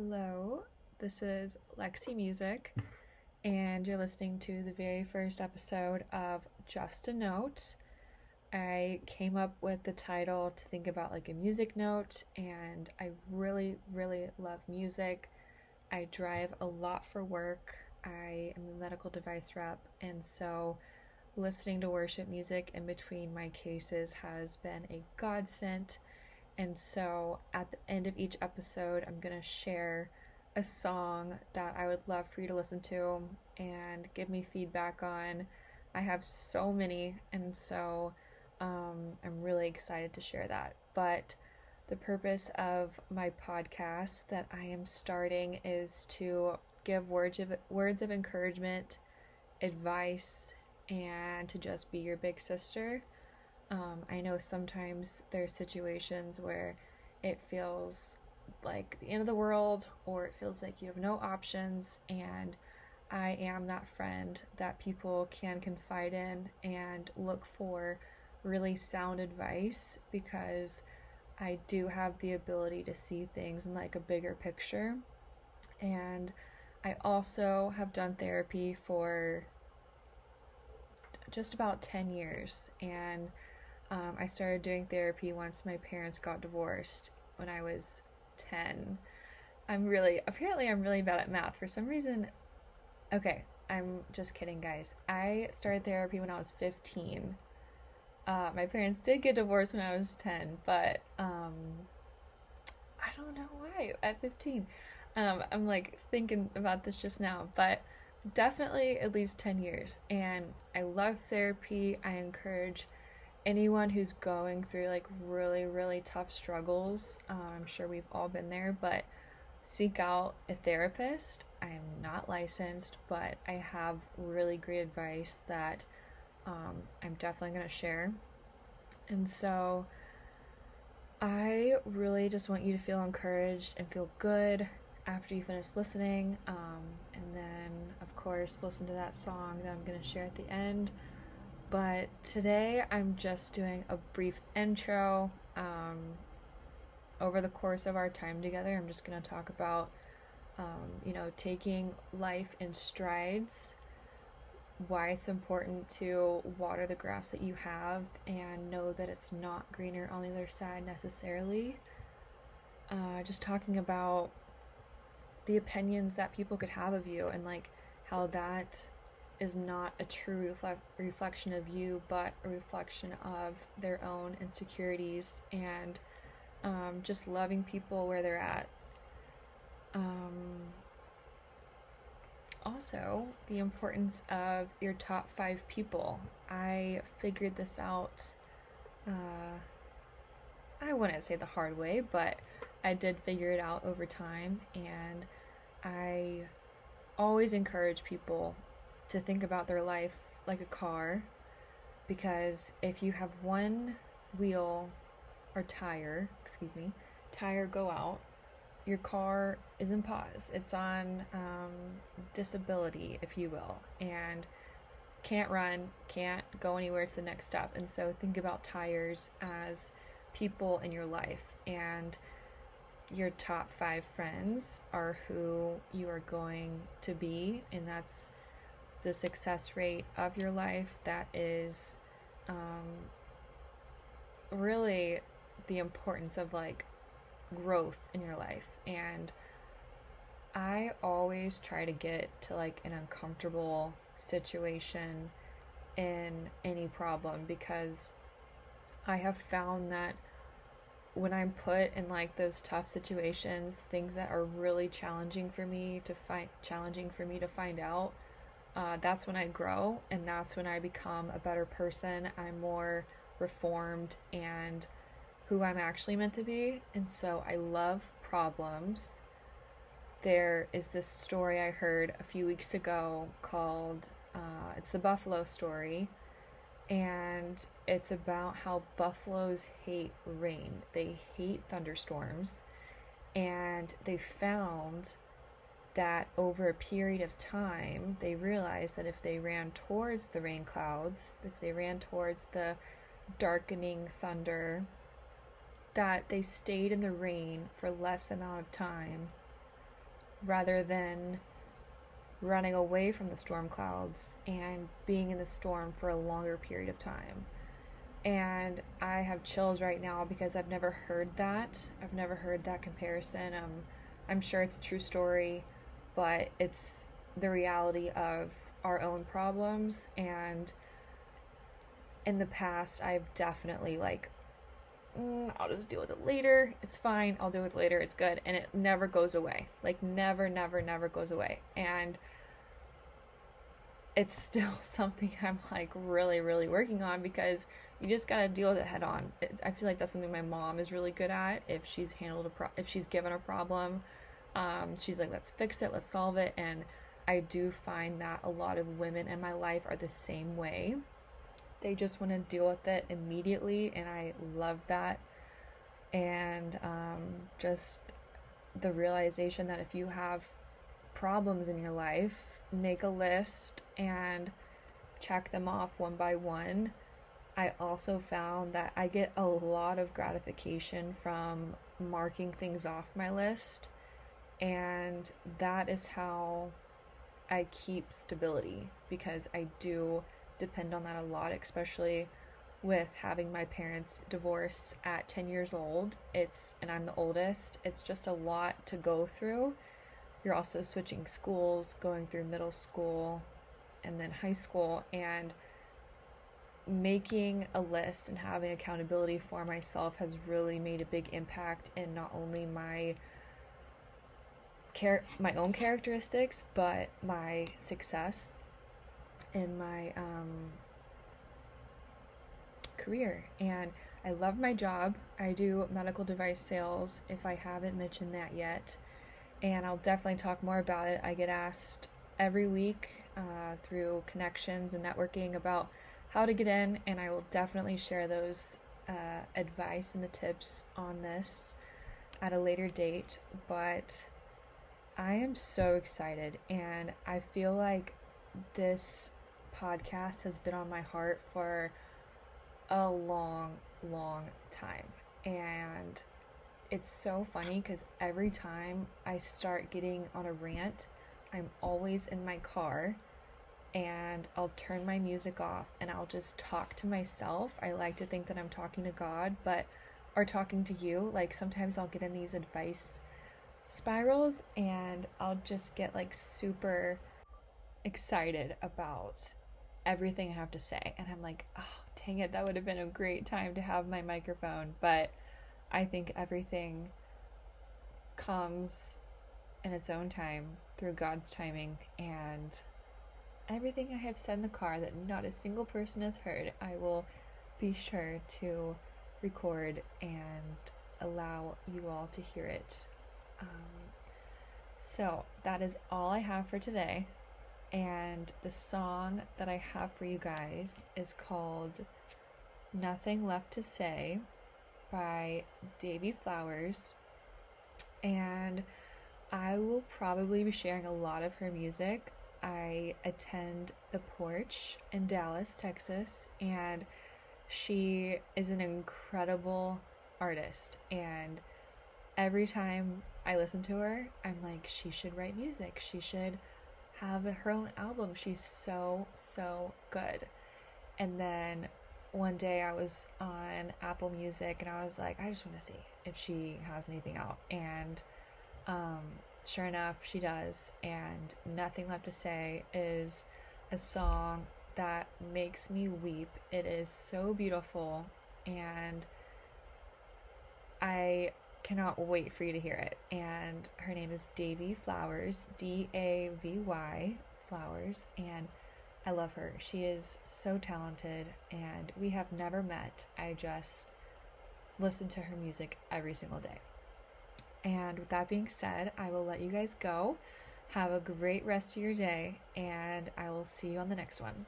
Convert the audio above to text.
Hello, this is Lexi Music, and you're listening to the very first episode of Just a Note. I came up with the title to think about like a music note, and I really, really love music. I drive a lot for work. I am a medical device rep, and so listening to worship music in between my cases has been a godsend. And so at the end of each episode, I'm going to share a song that I would love for you to listen to and give me feedback on. I have so many, and so um, I'm really excited to share that. But the purpose of my podcast that I am starting is to give words of words of encouragement, advice, and to just be your big sister. Um, I know sometimes there's situations where it feels like the end of the world or it feels like you have no options and I am that friend that people can confide in and look for really sound advice because I do have the ability to see things in like a bigger picture. And I also have done therapy for just about 10 years and um, I started doing therapy once my parents got divorced when I was 10. I'm really, apparently, I'm really bad at math. For some reason, okay, I'm just kidding, guys. I started therapy when I was 15. Uh, my parents did get divorced when I was 10, but um, I don't know why at 15. Um, I'm like thinking about this just now, but definitely at least 10 years. And I love therapy. I encourage anyone who's going through like really, really tough struggles, um, I'm sure we've all been there, but seek out a therapist. I am not licensed, but I have really great advice that um, I'm definitely going to share. And so I really just want you to feel encouraged and feel good after you finish listening. Um, and then, of course, listen to that song that I'm going to share at the end but today I'm just doing a brief intro. Um, over the course of our time together, I'm just going to talk about, um, you know, taking life in strides, why it's important to water the grass that you have and know that it's not greener on the other side necessarily. Uh, just talking about the opinions that people could have of you and like how that is not a true reflect- reflection of you, but a reflection of their own insecurities and um, just loving people where they're at. Um, also, the importance of your top five people. I figured this out. Uh, I wouldn't say the hard way, but I did figure it out over time, and I always encourage people to think about their life like a car because if you have one wheel or tire, excuse me, tire go out, your car is in pause. It's on um, disability, if you will, and can't run, can't go anywhere to the next stop. And so think about tires as people in your life and your top five friends are who you are going to be, and that's the success rate of your life that is um, really the importance of like growth in your life. And i always try to get to like an uncomfortable situation in any problem because i have found that when i'm put in like those tough situations things that are really challenging for me to find challenging for me to find out uh, that's when I grow and that's when I become a better person. I'm more reformed and who I'm actually meant to be. And so I love problems. There is this story I heard a few weeks ago called uh, it's the buffalo story and it's about how buffaloes hate rain they hate thunderstorms and they found that over a period of time, they realized that if they ran towards the rain clouds, if they ran towards the darkening thunder, that they stayed in the rain for less amount of time rather than running away from the storm clouds and being in the storm for a longer period of time. And I have chills right now because I've never heard that. I've never heard that comparison. Um, I'm sure it's a true story, but it's the reality of our own problems. And in the past, I've definitely like mm, I'll just deal with it later. It's fine. I'll deal with it later. It's good. And it never goes away. Like, never, never, never goes away. And it's still something I'm like really, really working on because you just got to deal with it head on. It, I feel like that's something my mom is really good at. If she's handled a pro, if she's given a problem, um, she's like, let's fix it, let's solve it. And I do find that a lot of women in my life are the same way. They just want to deal with it immediately, and I love that. And um, just the realization that if you have problems in your life, make a list and check them off one by one. I also found that I get a lot of gratification from marking things off my list, and that is how I keep stability because I do depend on that a lot, especially with having my parents divorce at 10 years old. It's and I'm the oldest. It's just a lot to go through. You're also switching schools, going through middle school and then high school and making a list and having accountability for myself has really made a big impact in not only my char- my own characteristics but my success in my um, career. And I love my job. I do medical device sales, if I haven't mentioned that yet. And I'll definitely talk more about it. I get asked every week uh, through connections and networking about how to get in, and I will definitely share those uh, advice and the tips on this at a later date. But I am so excited, and I feel like this podcast has been on my heart for a long, long time. And it's so funny because every time I start getting on a rant, I'm always in my car and I'll turn my music off and I'll just talk to myself. I like to think that I'm talking to God, but or talking to you. Like sometimes I'll get in these advice spirals and I'll just get like super excited about everything I have to say. And I'm like, oh, dang it, that would have been a great time to have my microphone. But I think everything comes in its own time through God's timing. And everything I have said in the car that not a single person has heard, I will be sure to record and allow you all to hear it. Um, so that is all I have for today. And the song that I have for you guys is called Nothing Left to Say by Davy Flowers. And I will probably be sharing a lot of her music. I attend The Porch in Dallas, Texas, and she is an incredible artist. And every time I listen to her, I'm like, she should write music. She should have her own album. She's so, so good. And then one day I was on Apple Music and I was like, I just want to see if she has anything out. And um, sure enough, she does. And Nothing Left to Say is a song that makes me weep. It is so beautiful. And I cannot wait for you to hear it. And her name is Davy Flowers, D A V Y Flowers, and I love her. She is so talented, and we have never met. I just listen to her music every single day. And with that being said, I will let you guys go. Have a great rest of your day, and I will see you on the next one.